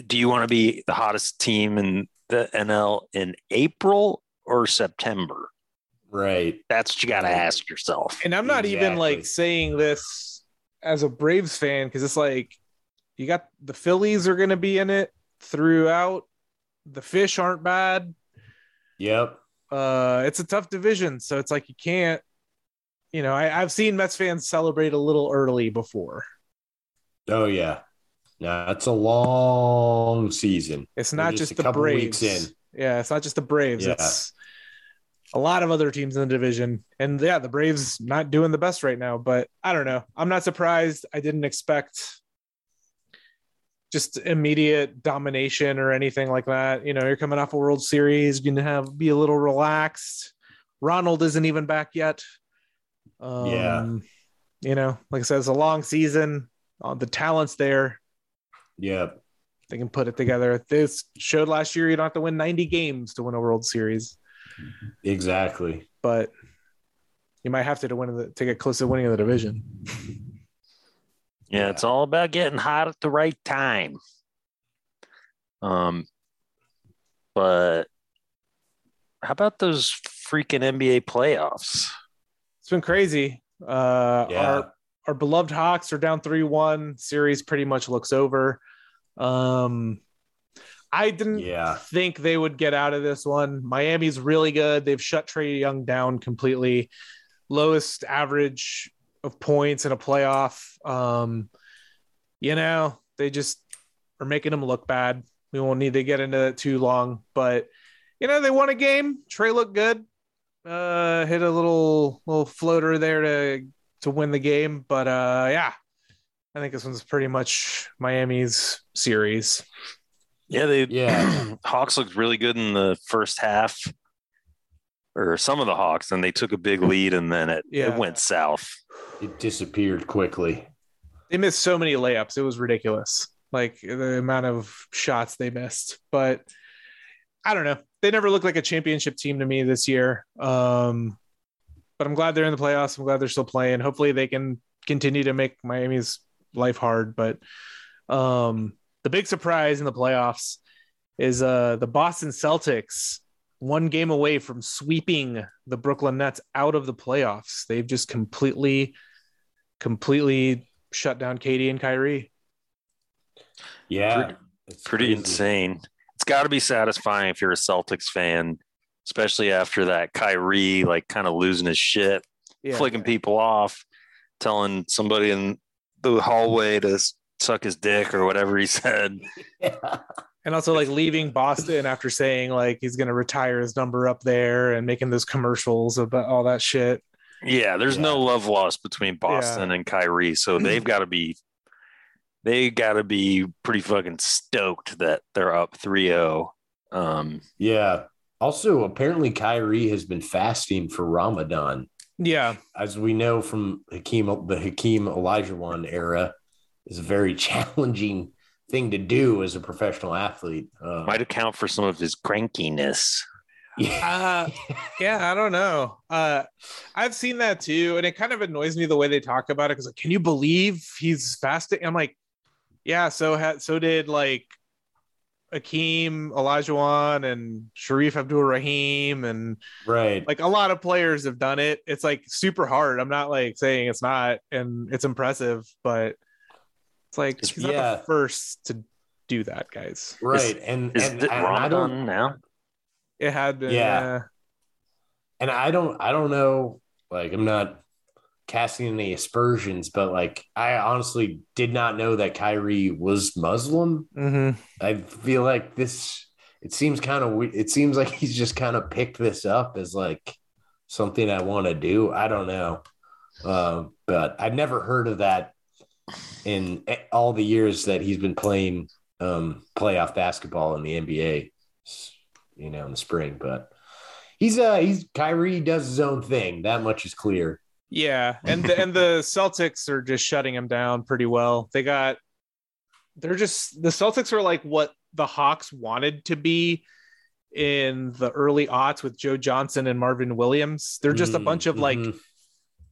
Speaker 4: do you want to be the hottest team in the NL in April or September?
Speaker 3: Right.
Speaker 4: That's what you got to ask yourself.
Speaker 2: And I'm not even like saying this as a Braves fan because it's like you got the Phillies are going to be in it throughout. The fish aren't bad.
Speaker 3: Yep.
Speaker 2: Uh, it's a tough division, so it's like you can't. You know, I, I've seen Mets fans celebrate a little early before.
Speaker 3: Oh yeah. It's a long season.
Speaker 2: It's not
Speaker 3: just
Speaker 2: just, the Braves.
Speaker 3: in.
Speaker 2: Yeah, it's not just the Braves.
Speaker 3: Yeah.
Speaker 2: It's a lot of other teams in the division. And yeah, the Braves not doing the best right now, but I don't know. I'm not surprised. I didn't expect just immediate domination or anything like that. You know, you're coming off a World Series, going to have be a little relaxed. Ronald isn't even back yet. Um,
Speaker 3: Yeah.
Speaker 2: You know, like I said, it's a long season. Uh, the talent's there
Speaker 3: Yep.
Speaker 2: they can put it together. This showed last year you don't have to win 90 games to win a World Series,
Speaker 3: Exactly.
Speaker 2: but you might have to to win the to get close to winning the division.
Speaker 4: Yeah, it's all about getting hot at the right time. Um, but how about those freaking NBA playoffs?
Speaker 2: It's been crazy. Uh,
Speaker 3: Yeah.
Speaker 2: Our our beloved Hawks are down three one. Series pretty much looks over. Um, I didn't
Speaker 3: Yeah.
Speaker 2: think they would get out of this one. Miami's really good. They've shut Trae Young down completely. Lowest average of points in a playoff. Um, you know, they just are making them look bad. We won't need to get into it too long, but you know, they won a game. Trey looked good. Uh, hit a little little floater there to to win the game, but uh, yeah, I think this one's pretty much Miami's series.
Speaker 4: Yeah, they
Speaker 3: Yeah.
Speaker 4: Hawks looked really good in the first half, or some of the Hawks, and they took a big lead, and then it,
Speaker 2: Yeah.
Speaker 4: it went south.
Speaker 3: It disappeared quickly.
Speaker 2: they missed so many layups. It was ridiculous. Like the amount of shots they missed. But I don't know. They never looked like a championship team to me this year. Um, but I'm glad they're in the playoffs. I'm glad they're still playing. Hopefully they can continue to make Miami's life hard. But um, the big surprise in the playoffs is uh, the Boston Celtics one game away from sweeping the Brooklyn Nets out of the playoffs. They've just completely, completely shut down KD and Kyrie.
Speaker 3: Yeah.
Speaker 4: Pretty-
Speaker 3: It's
Speaker 4: Pretty insane. It's got to be satisfying if you're a Celtics fan, especially after that Kyrie like kind of losing his shit,
Speaker 2: Yeah.
Speaker 4: flicking people off, telling somebody in the hallway to suck his dick or whatever he said.
Speaker 3: Yeah.
Speaker 2: And also like leaving Boston after saying like he's gonna retire his number up there and making those commercials about all that shit.
Speaker 4: Yeah, there's no love lost between Boston and Kyrie, so they've got to be they got to be pretty fucking stoked that they're up 3-0. Um
Speaker 3: Yeah. Also, apparently Kyrie has been fasting for Ramadan.
Speaker 2: Yeah.
Speaker 3: As we know from Hakeem, the Hakeem Olajuwon era, is a very challenging thing to do as a professional athlete. Uh,
Speaker 4: might account for some of his crankiness.
Speaker 3: yeah.
Speaker 2: Uh, yeah, I don't know. Uh, I've seen that too, and it kind of annoys me the way they talk about it. Because like, can you believe he's fasting? I'm like, yeah. So ha- so did like Akeem Olajuwon and Shareef Abdul Rahim, and
Speaker 3: right.
Speaker 2: like a lot of players have done it. It's like super hard. I'm not like saying it's not, and it's impressive, but it's like
Speaker 4: Is-
Speaker 2: he's not the first to do that, guys.
Speaker 3: right. and
Speaker 4: Is
Speaker 3: and,
Speaker 4: it
Speaker 3: and I don't
Speaker 4: Ramadan now?
Speaker 2: It had been,
Speaker 3: Yeah.
Speaker 2: yeah.
Speaker 3: and I don't I don't know like I'm not casting any aspersions but like I honestly did not know that Kyrie was Muslim.
Speaker 2: Mhm.
Speaker 3: I feel like this it seems kind of it seems like he's just kind of picked this up as like something I want to do. I don't know. Um, but I've never heard of that in all the years that he's been playing um, playoff basketball in the NBA, you know, in the spring. But he's uh he's Kyrie does his own thing. That much is clear.
Speaker 2: Yeah, and the, and the Celtics are just shutting him down pretty well. They got they're just the Celtics are like what the Hawks wanted to be in the early aughts with Joe Johnson and Marvin Williams. They're just a
Speaker 3: Mm,
Speaker 2: bunch of like
Speaker 3: mhm.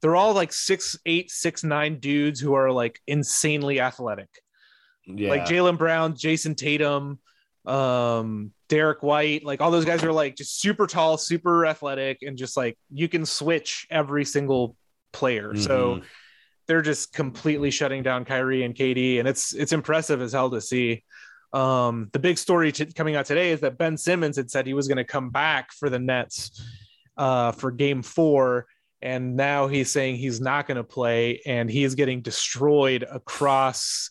Speaker 2: they're all like six eight, six nine dudes who are like insanely athletic.
Speaker 3: Yeah.
Speaker 2: Like Jaylen Brown, Jayson Tatum, um, Derrick White, like all those guys are like just super tall, super athletic, and just like you can switch every single player. So
Speaker 3: Mhm.
Speaker 2: they're just completely shutting down Kyrie and KD, and it's it's impressive as hell to see. Um, the big story t- coming out today is that Ben Simmons had said he was going to come back for the Nets uh, for Game Four, and now he's saying he's not going to play, and he is getting destroyed across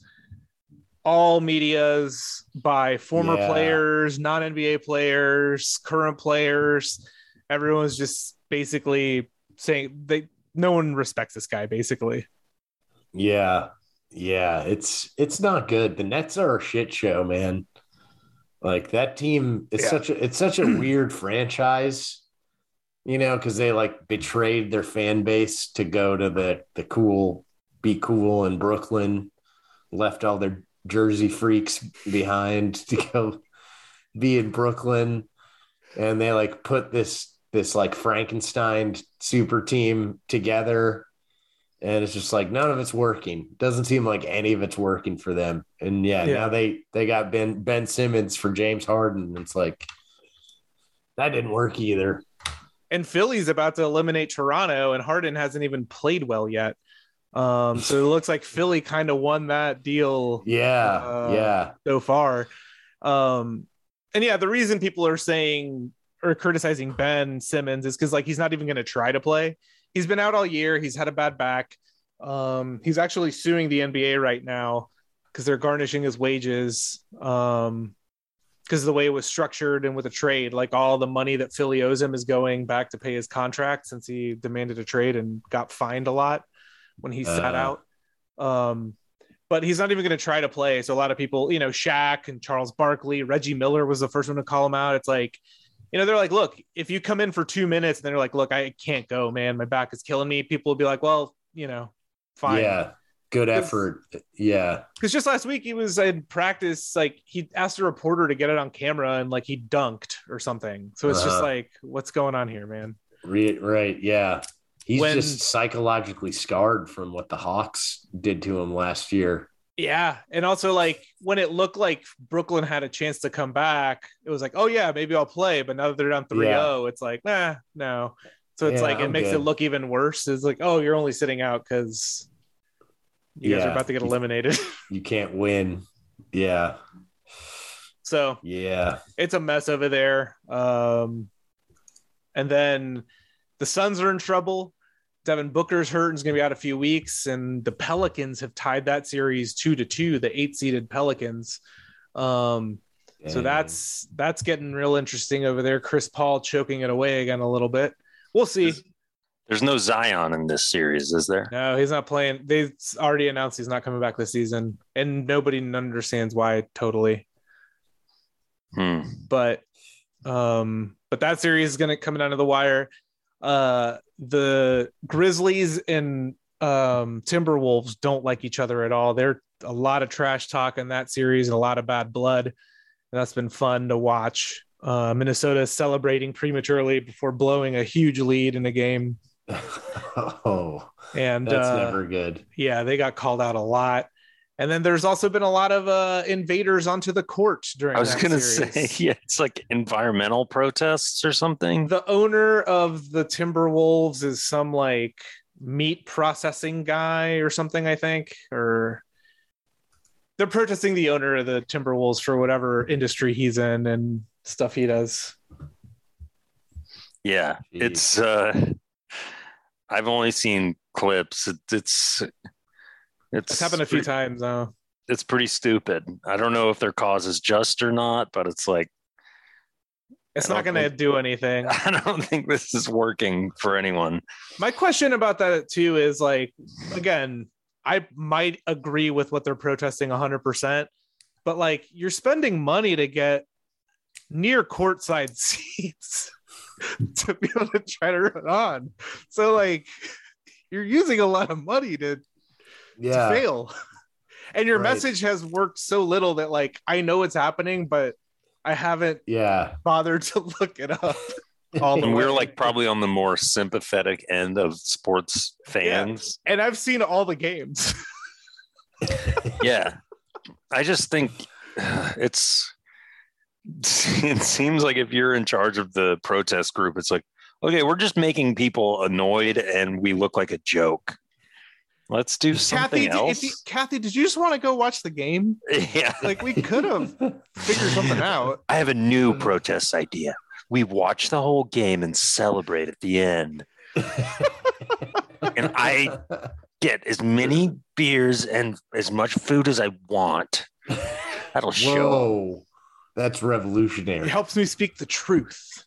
Speaker 2: all medias by former
Speaker 3: Yeah.
Speaker 2: players, non NBA players, current players. Everyone's just basically saying they no one respects this guy basically.
Speaker 3: Yeah. Yeah. It's it's not good. The Nets are a shit show, man. Like that team is
Speaker 2: Yeah.
Speaker 3: such a it's such a weird franchise, you know, because they like betrayed their fan base to go to the the cool, be cool in Brooklyn, left all their Jersey freaks behind to go be in Brooklyn. And they like put this this like Frankenstein super team together and it's just like none of it's working. Doesn't seem like any of it's working for them. And yeah,
Speaker 2: Yeah.
Speaker 3: now they they got Ben Ben Simmons for James Harden. It's like that didn't work either.
Speaker 2: And Philly's about to eliminate Toronto and Harden hasn't even played well yet. Um, so it looks like Philly kind of won that deal
Speaker 3: Yeah,
Speaker 2: Uh,
Speaker 3: yeah,
Speaker 2: so far. Um, and yeah, the reason people are saying or criticizing Ben Simmons is because like he's not even going to try to play. He's been out all year. He's had a bad back. Um, he's actually suing the NBA right now because they're garnishing his wages. Um, because the way it was structured and with a trade, like all the money that Philly owes him is going back to pay his contract since he demanded a trade and got fined a lot when he sat
Speaker 3: Uh.
Speaker 2: out. Um, but he's not even going to try to play. So a lot of people, you know, Shaq and Charles Barkley, Reggie Miller was the first one to call him out. It's like, you know, they're like, look, if you come in for two minutes and they're like, look, I can't go, man, my back is killing me. People will be like, well, you know, fine.
Speaker 3: yeah. Good effort. Yeah,
Speaker 2: Because just last week he was in practice, like he asked a reporter to get it on camera and like he dunked or something. So it's just
Speaker 3: Uh-huh.
Speaker 2: like, what's going on here, man?
Speaker 3: Re- right. Yeah, he's
Speaker 2: When-
Speaker 3: just psychologically scarred from what the Hawks did to him last year.
Speaker 2: Yeah. And also, like, when it looked like Brooklyn had a chance to come back, it was like, oh, yeah, maybe I'll play. But now that they're down 3 0, it's like, nah, no. So it's
Speaker 3: Yeah,
Speaker 2: like, it
Speaker 3: I'm
Speaker 2: makes it look even worse. It's like, oh, you're only sitting out because you guys are about to get eliminated.
Speaker 3: You can't win. Yeah,
Speaker 2: so
Speaker 3: yeah.
Speaker 2: it's a mess over there. Um, and then the Suns are in trouble. Devin Booker's hurt and is going to be out a few weeks, and the Pelicans have tied that series two to two. The eight-seeded Pelicans. Um, so that's that's getting real interesting over there. Chris Paul choking it away again a little bit. We'll see.
Speaker 4: There's no Zion in this series, is there?
Speaker 2: No, he's not playing. They've already announced he's not coming back this season, and nobody understands why totally.
Speaker 4: Hmm.
Speaker 2: but um but that series is gonna come down to the wire uh the grizzlies and um timberwolves don't like each other at all. They're a lot of trash talk in that series and a lot of bad blood. And that's been fun to watch. Uh minnesota is celebrating prematurely before blowing a huge lead in the game.
Speaker 3: Oh,
Speaker 2: and
Speaker 3: that's
Speaker 2: uh,
Speaker 3: never good.
Speaker 2: yeah they got called out a lot and then there's also been a lot of uh invaders onto the court during
Speaker 4: I was gonna say, yeah, it's like environmental protests or something.
Speaker 2: the owner of the Timberwolves is some like meat processing guy or something, I think, or they're protesting the owner of the Timberwolves for whatever industry he's in and stuff he does.
Speaker 4: Yeah,
Speaker 3: Jeez.
Speaker 4: it's. uh I've only seen clips. It, it's it's
Speaker 2: It's happened a few
Speaker 4: pretty-
Speaker 2: times now.
Speaker 4: It's pretty stupid. I don't know if their cause is just or not, but it's like
Speaker 2: It's not going to do anything.
Speaker 4: I don't think this is working for anyone.
Speaker 2: My question about that too is like, again, I might agree with what they're protesting 100%, but like you're spending money to get near courtside seats to be able to try to run on. So, like, you're using a lot of money to, to
Speaker 3: Yeah,
Speaker 2: fail. And your
Speaker 3: Right.
Speaker 2: message has worked so little that, like, I know it's happening, but I haven't
Speaker 3: yeah.
Speaker 2: bothered to look it up. all the
Speaker 4: and we're like probably on the more sympathetic end of sports fans.
Speaker 2: and I've seen all the games.
Speaker 4: Yeah. I just think it's it seems like if you're in charge of the protest group, it's like, okay, we're just making people annoyed and we look like a joke. Let's do something
Speaker 2: Kathy, did,
Speaker 4: else.
Speaker 2: if you, Kathy, did you just want to go watch the game?
Speaker 4: yeah.
Speaker 2: Like we could have figured something out.
Speaker 4: I have a new um, protest idea. We watch the whole game and celebrate at the end. And I get as many beers and as much food as I want. That'll show.
Speaker 3: That's revolutionary.
Speaker 2: It helps me speak the truth.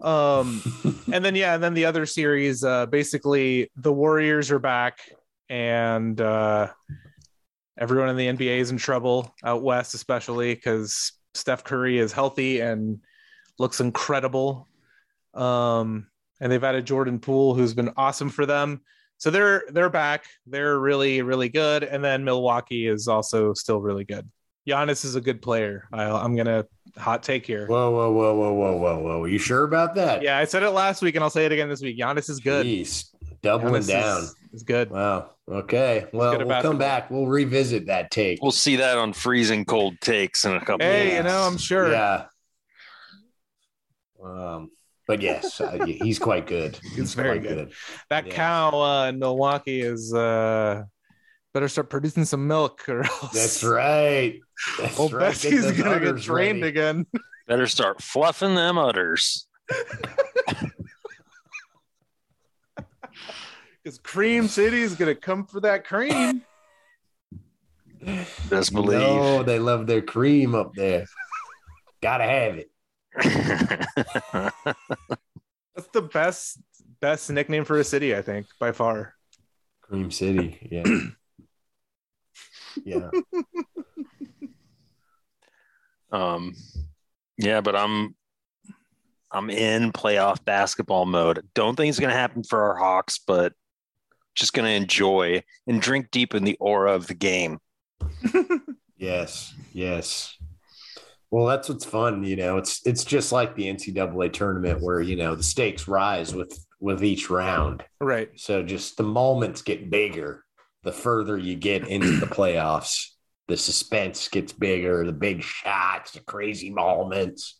Speaker 2: Um, and then yeah, and then the other series, uh, basically the Warriors are back, and uh, everyone in the NBA is in trouble out west, especially because Steph Curry is healthy and looks incredible. Um, and they've added Jordan Poole, who's been awesome for them. So they're they're back. They're really really good. And then Milwaukee is also still really good. Giannis is a good player. I, I'm gonna hot take here.
Speaker 3: Whoa, whoa, whoa, whoa, whoa, whoa, whoa! You sure about that?
Speaker 2: Yeah, I said it last week, and I'll say it again this week. Giannis is good.
Speaker 3: Jeez, doubling
Speaker 2: Giannis
Speaker 3: down.
Speaker 2: is, is good.
Speaker 3: Wow. Okay. Well, we'll come back. We'll revisit that take.
Speaker 4: We'll see that on freezing cold takes in a couple
Speaker 2: Hey,
Speaker 4: of
Speaker 2: you know, I'm sure.
Speaker 3: Yeah. Um, but yes, uh, he's quite good.
Speaker 2: He's very
Speaker 3: quite
Speaker 2: good. That
Speaker 3: Yeah.
Speaker 2: cow uh, in Milwaukee is uh, better start producing some milk, or else
Speaker 3: That's right. That's
Speaker 2: Old
Speaker 3: right.
Speaker 2: Bessie's
Speaker 3: those
Speaker 2: gonna get
Speaker 3: udders
Speaker 2: drained
Speaker 3: ready.
Speaker 2: again.
Speaker 4: Better start fluffing them udders.
Speaker 2: Because Cream City is gonna come for that cream.
Speaker 4: Best believe.
Speaker 3: No, they love their cream up there. Gotta have it.
Speaker 2: That's the best best nickname for a city, I think, by far.
Speaker 3: Cream City. Yeah. yeah.
Speaker 4: um, yeah, but I'm I'm in playoff basketball mode. Don't think it's gonna happen for our Hawks, but just gonna enjoy and drink deep in the aura of the game.
Speaker 3: Yes. Yes. Well, that's what's fun, you know. It's it's just like the NCAA tournament where you know the stakes rise with with each round.
Speaker 2: Right.
Speaker 3: So just the moments get bigger the further you get into the playoffs. The suspense gets bigger, the big shots, the crazy moments.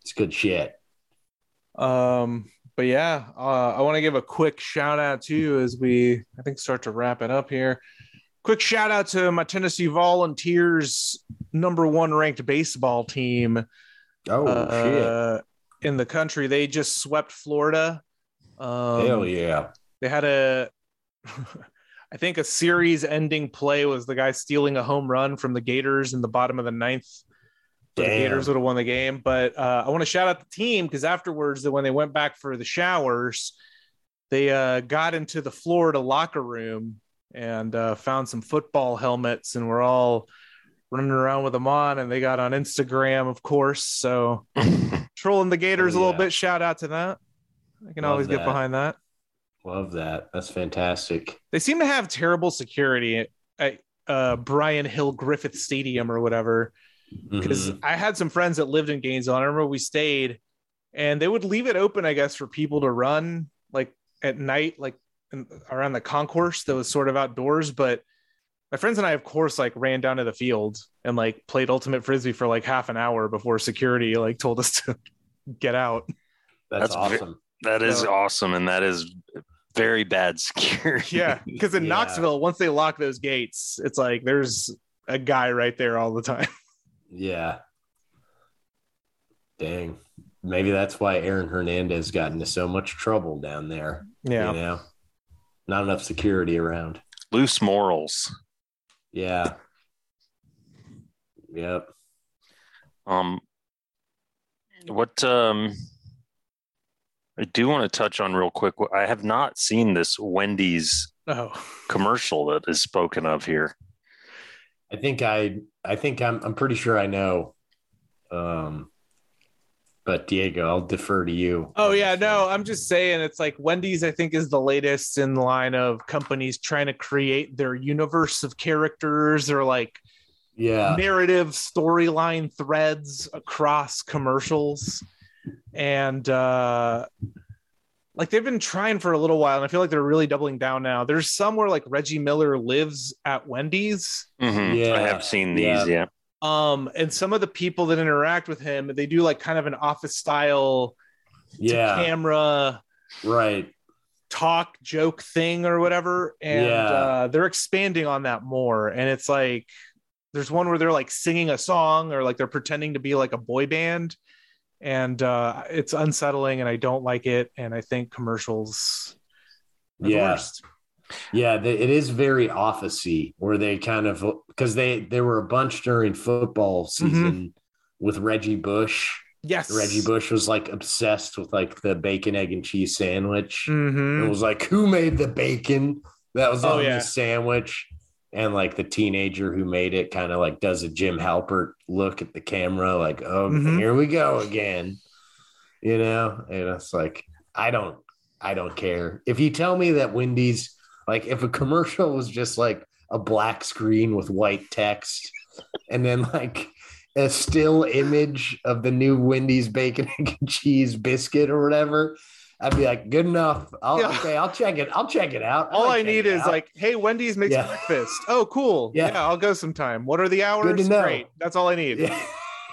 Speaker 3: It's good shit.
Speaker 2: Um, but yeah, uh, I want to give a quick shout out too as we I think start to wrap it up here. Quick shout out to my Tennessee Volunteers number one ranked baseball team
Speaker 3: Oh
Speaker 2: uh, in the country. They just swept Florida. Um.
Speaker 3: Hell yeah.
Speaker 2: They had a, I think a series ending play was the guy stealing a home run from the Gators in the bottom of the ninth. The Gators would have won the game. But uh, I want to shout out the team because afterwards, when they went back for the showers, they uh, got into the Florida locker room and uh, found some football helmets and were all running around with them on. And they got on Instagram, of course. So trolling the Gators
Speaker 3: Oh,
Speaker 2: a little bit. Shout out to that. I can
Speaker 3: Love
Speaker 2: always get behind that.
Speaker 3: Love that. That's fantastic.
Speaker 2: They seem to have terrible security at uh, Brian Hill Griffith Stadium or whatever. Because
Speaker 3: Mhm.
Speaker 2: I had some friends that lived in Gainesville. I remember we stayed, and they would leave it open, I guess, for people to run like at night, like in, around the concourse that was sort of outdoors. But my friends and I, of course, like ran down to the field and like played ultimate frisbee for like half an hour before security like told us to get out.
Speaker 3: That's,
Speaker 4: That's ve-
Speaker 3: awesome.
Speaker 4: That is awesome, and that is very bad security.
Speaker 2: Yeah, because in
Speaker 3: Yeah.
Speaker 2: Knoxville, once they lock those gates, it's like there's a guy right there all the time.
Speaker 3: Yeah. Dang. Maybe that's why Aaron Hernandez got into so much trouble down there.
Speaker 2: Yeah.
Speaker 3: You know, not enough security around.
Speaker 4: Loose morals.
Speaker 3: Yeah. Yep.
Speaker 4: Um, what um, I do want to touch on real quick. I have not seen this Wendy's
Speaker 2: Oh,
Speaker 4: commercial that is spoken of here.
Speaker 3: I think I I think I'm I'm pretty sure I know. Um but Diego, I'll defer to you.
Speaker 2: oh yeah. No. I'm just saying it's like Wendy's. I think is the latest in line of companies trying to create their universe of characters or like
Speaker 3: Yeah.
Speaker 2: narrative storyline threads across commercials. And uh like they've been trying for a little while and i feel like they're really doubling down now there's somewhere like reggie miller lives at wendy's
Speaker 4: Mhm.
Speaker 3: Yeah,
Speaker 4: I have seen these.
Speaker 3: yeah.
Speaker 4: Yeah.
Speaker 2: um and some of the people that interact with him they do like kind of an office style
Speaker 3: Yeah,
Speaker 2: camera
Speaker 3: right.
Speaker 2: talk joke thing or whatever and
Speaker 3: Yeah.
Speaker 2: uh, they're expanding on that more and it's like there's one where they're like singing a song or like they're pretending to be like a boy band and uh it's unsettling and i don't like it and i think commercials
Speaker 3: Yeah.
Speaker 2: worst.
Speaker 3: Yeah, they, it is very officey where they kind of because they there were a bunch during football season with Reggie Bush.
Speaker 2: yes
Speaker 3: Reggie Bush was like obsessed with like the bacon, egg, and cheese sandwich.
Speaker 2: Mhm.
Speaker 3: It was like, who made the bacon that was
Speaker 2: Oh,
Speaker 3: on
Speaker 2: yeah.
Speaker 3: the sandwich? And like the teenager who made it kind of like does a Jim Halpert look at the camera, like, oh,
Speaker 2: Mhm.
Speaker 3: here we go again. You know? And it's like, I don't, I don't care. If you tell me that Wendy's, like, if a commercial was just like a black screen with white text and then like a still image of the new Wendy's bacon and cheese biscuit or whatever, I'd be like, good enough. I'll
Speaker 2: Yeah.
Speaker 3: okay, I'll check it. I'll check it out.
Speaker 2: all
Speaker 3: might
Speaker 2: i need is
Speaker 3: out.
Speaker 2: like hey wendy's makes
Speaker 3: Yeah.
Speaker 2: breakfast oh cool
Speaker 3: Yeah.
Speaker 2: yeah. i'll go sometime what are the hours
Speaker 3: to know.
Speaker 2: great that's all i need
Speaker 3: yeah.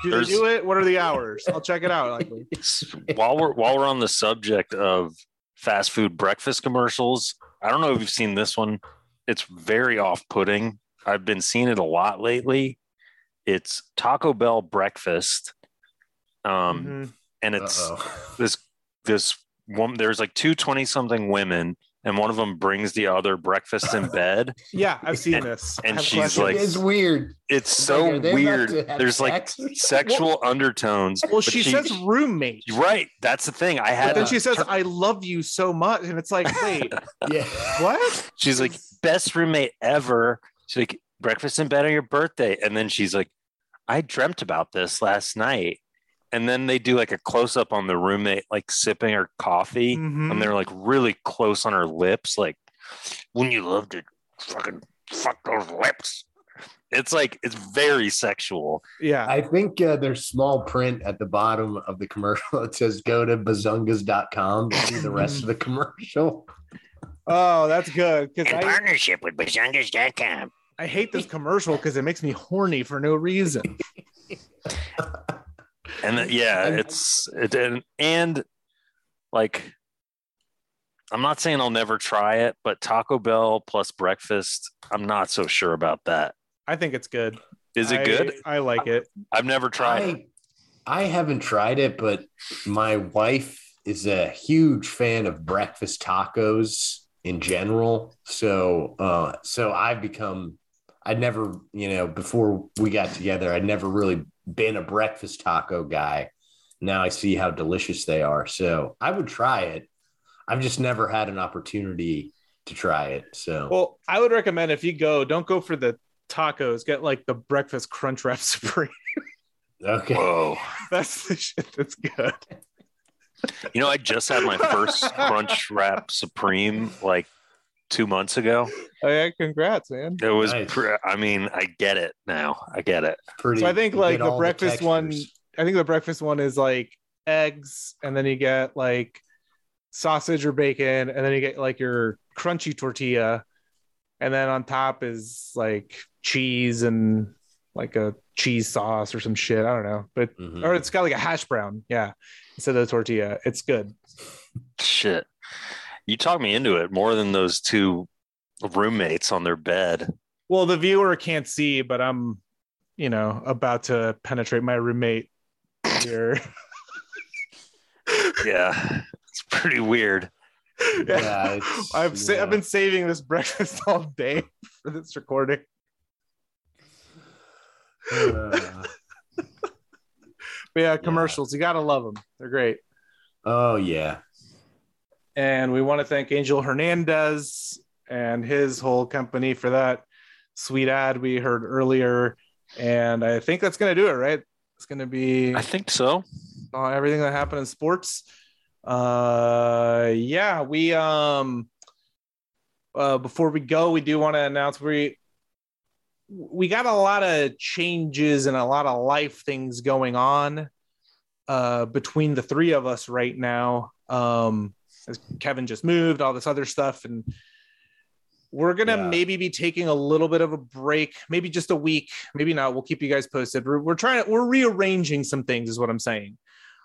Speaker 2: do they do it what are the hours i'll check it out like
Speaker 4: while we're while we're on the subject of fast food breakfast commercials, I don't know if you've seen this one. It's very off-putting. I've been seeing it a lot lately. It's Taco Bell breakfast. Um
Speaker 2: mhm.
Speaker 4: and it's
Speaker 3: Uh-oh.
Speaker 4: this this woman there's like two 20 something women and one of them brings the other breakfast in bed
Speaker 2: yeah i've seen this
Speaker 4: and she's
Speaker 2: questions.
Speaker 4: like-
Speaker 3: it's weird.
Speaker 4: it's
Speaker 3: It's
Speaker 4: so
Speaker 3: like, are they about
Speaker 4: weird there's like
Speaker 3: sex or something?
Speaker 4: sexual undertones
Speaker 2: well
Speaker 4: but
Speaker 2: she, says roommate
Speaker 4: right that's the thing i
Speaker 2: But
Speaker 4: had
Speaker 2: then she says, "I love you so much," and it's like, wait,
Speaker 3: Yeah.
Speaker 2: what?
Speaker 4: She's like, best roommate ever. She's like, breakfast in bed on your birthday. And then she's like, I dreamt about this last night. And then they do like a close up on the roommate, like sipping her coffee.
Speaker 2: Mhm.
Speaker 4: And they're like really close on her lips. Like, when you love to fucking fuck those lips. It's like, it's very sexual.
Speaker 2: Yeah,
Speaker 3: I think uh, there's small print at the bottom of the commercial. It says go to bazungas.com to see the rest of the commercial.
Speaker 2: oh, that's good because
Speaker 1: In
Speaker 2: I
Speaker 1: partnership with Bazungas.com.
Speaker 2: I hate this commercial because it makes me horny for no reason.
Speaker 4: And then, yeah,
Speaker 3: And-
Speaker 4: it's, it, and, and like, I'm not saying I'll never try it, but Taco Bell plus breakfast, I'm not so sure about that.
Speaker 2: I think it's good.
Speaker 4: Is it
Speaker 2: I-
Speaker 4: good?
Speaker 2: I like it.
Speaker 4: I've never tried it.
Speaker 3: I, I haven't tried it, but my wife is a huge fan of breakfast tacos in general. So, uh, so I've become, I'd never, you know, before we got together, I'd never really been a breakfast taco guy. Now I see how delicious they are. So I would try it. I've just never had an opportunity to try it. So,
Speaker 2: Well, I would recommend if you go, don't go for the tacos. Get like the breakfast crunch wrap supreme.
Speaker 3: okay.
Speaker 4: Whoa.
Speaker 2: That's the shit that's good.
Speaker 4: You know, I just had my first Crunch Wrap Supreme like two months ago.
Speaker 2: Oh yeah, congrats, man.
Speaker 4: It was,
Speaker 3: Nice.
Speaker 4: pre- I mean, I get it now. I get it.
Speaker 3: Pretty,
Speaker 2: So I think like the
Speaker 3: all
Speaker 2: breakfast one. I think the breakfast one is like eggs, and then you get like sausage or bacon, and then you get like your crunchy tortilla, and then on top is like cheese and like a cheese sauce or some shit. I don't know, but
Speaker 3: Mhm.
Speaker 2: or it's got like a hash brown, yeah, instead of the tortilla. It's good.
Speaker 4: Shit. You talked me into it more than those two roommates on their bed.
Speaker 2: Well, the viewer can't see, but I'm, you know, about to penetrate my roommate here.
Speaker 4: Yeah. It's pretty weird.
Speaker 3: Yeah, it's-
Speaker 2: I've sa-
Speaker 3: yeah.
Speaker 2: I've been saving this breakfast all day for this recording.
Speaker 3: Uh,
Speaker 2: But yeah, commercials, you gotta love them. They're great.
Speaker 3: oh yeah.
Speaker 2: And we want to thank Angel Hernandez and his whole company for that sweet ad we heard earlier. And I think that's gonna do it, right? It's gonna be
Speaker 4: I think so.
Speaker 2: uh, everything that happened in sports. Uh, yeah, we um, uh, before we go, we do want to announce we we got a lot of changes and a lot of life things going on. uh, between the three of us right now. Um, Kevin just moved, all this other stuff, and we're gonna
Speaker 3: Yeah.
Speaker 2: maybe be taking a little bit of a break, maybe just a week, maybe not. We'll keep you guys posted. We're, we're trying to we're rearranging some things, is what I'm saying,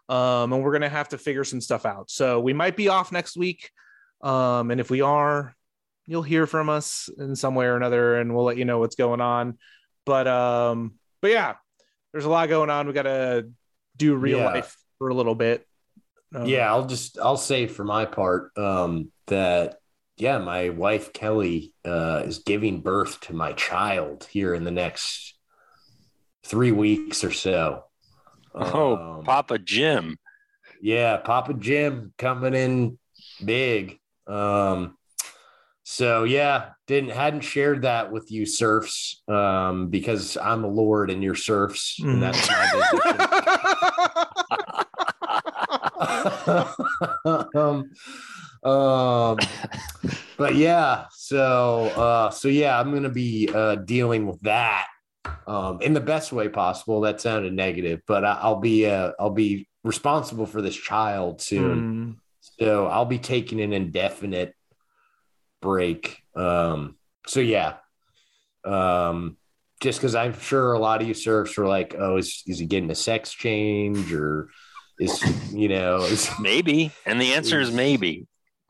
Speaker 2: um, and we're gonna have to figure some stuff out. So we might be off next week, um, and if we are, you'll hear from us in some way or another, and we'll let you know what's going on. But um, but yeah, there's a lot going on. We gotta do real
Speaker 3: Yeah.
Speaker 2: life for a little bit. Um,
Speaker 3: yeah, I'll just I'll say for my part um, that yeah, my wife Kelly uh, is giving birth to my child here in the next three weeks or so.
Speaker 4: Oh,
Speaker 3: Um,
Speaker 4: Papa Jim.
Speaker 3: yeah, Papa Jim coming in big. Um, so yeah, didn't hadn't shared that with you, serfs um, because I'm a lord and you're serfs,
Speaker 2: Mm.
Speaker 3: and that's my business. um, um, but yeah, so uh, so yeah, I'm gonna be uh, dealing with that um, in the best way possible. That sounded negative, but I, I'll be uh, I'll be responsible for this child soon.
Speaker 2: Mm.
Speaker 3: So I'll be taking an indefinite break. Um, so yeah. Um, just because I'm sure a lot of you serfs are like, oh, is, is he getting a sex change or is you know is
Speaker 4: Maybe. And the answer is maybe.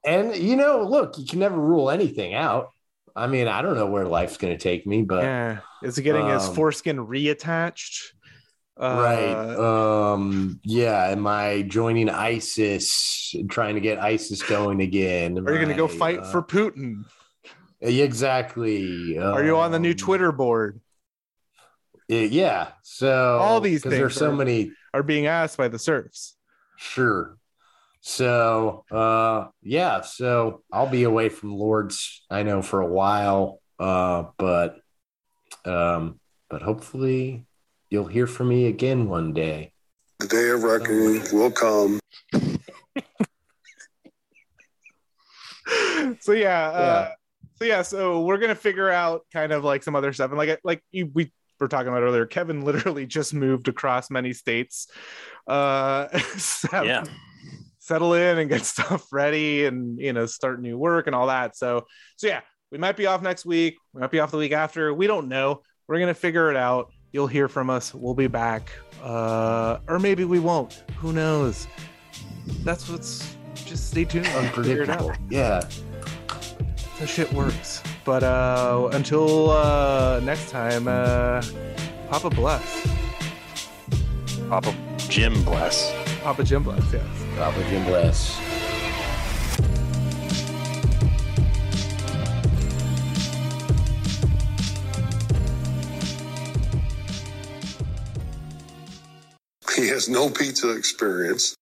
Speaker 3: and you know, look, you can never rule anything out. I mean, I don't know where life's gonna take me, but
Speaker 2: yeah, is he getting his
Speaker 3: um,
Speaker 2: foreskin reattached? Uh,
Speaker 3: right. Um, yeah, am I joining ISIS trying to get ISIS going again? Am
Speaker 2: Are you going to go fight
Speaker 3: uh,
Speaker 2: for Putin?
Speaker 3: exactly?
Speaker 2: Are you on the new
Speaker 3: Um,
Speaker 2: Twitter board?
Speaker 3: Yeah, Yeah. So
Speaker 2: All these
Speaker 3: 'cause there's so many.
Speaker 2: Are being asked by the serfs?
Speaker 3: Sure. So uh yeah, so I'll be away from Lords, I know for a while. Uh but um but hopefully you'll hear from me again one day.
Speaker 5: The day of reckoning will come.
Speaker 2: so yeah, uh, so yeah, so we're gonna figure out kind of like some other stuff, and like like you, we were talking about earlier, Kevin literally just moved across many states, uh, set-
Speaker 4: Yeah.
Speaker 2: settle in and get stuff ready, and you know start new work and all that. So so yeah, we might be off next week, we might be off the week after, we don't know. We're gonna figure it out. You'll hear from us. We'll be back, uh, or maybe we won't. Who knows? That's what's. Just stay tuned. and figure it out
Speaker 3: Unpredictable. Yeah.
Speaker 2: the shit works. But uh until uh next time, uh Papa bless.
Speaker 4: Papa Jim bless.
Speaker 2: Papa Jim bless, yes.
Speaker 3: Papa Jim bless.
Speaker 5: He has no pizza experience.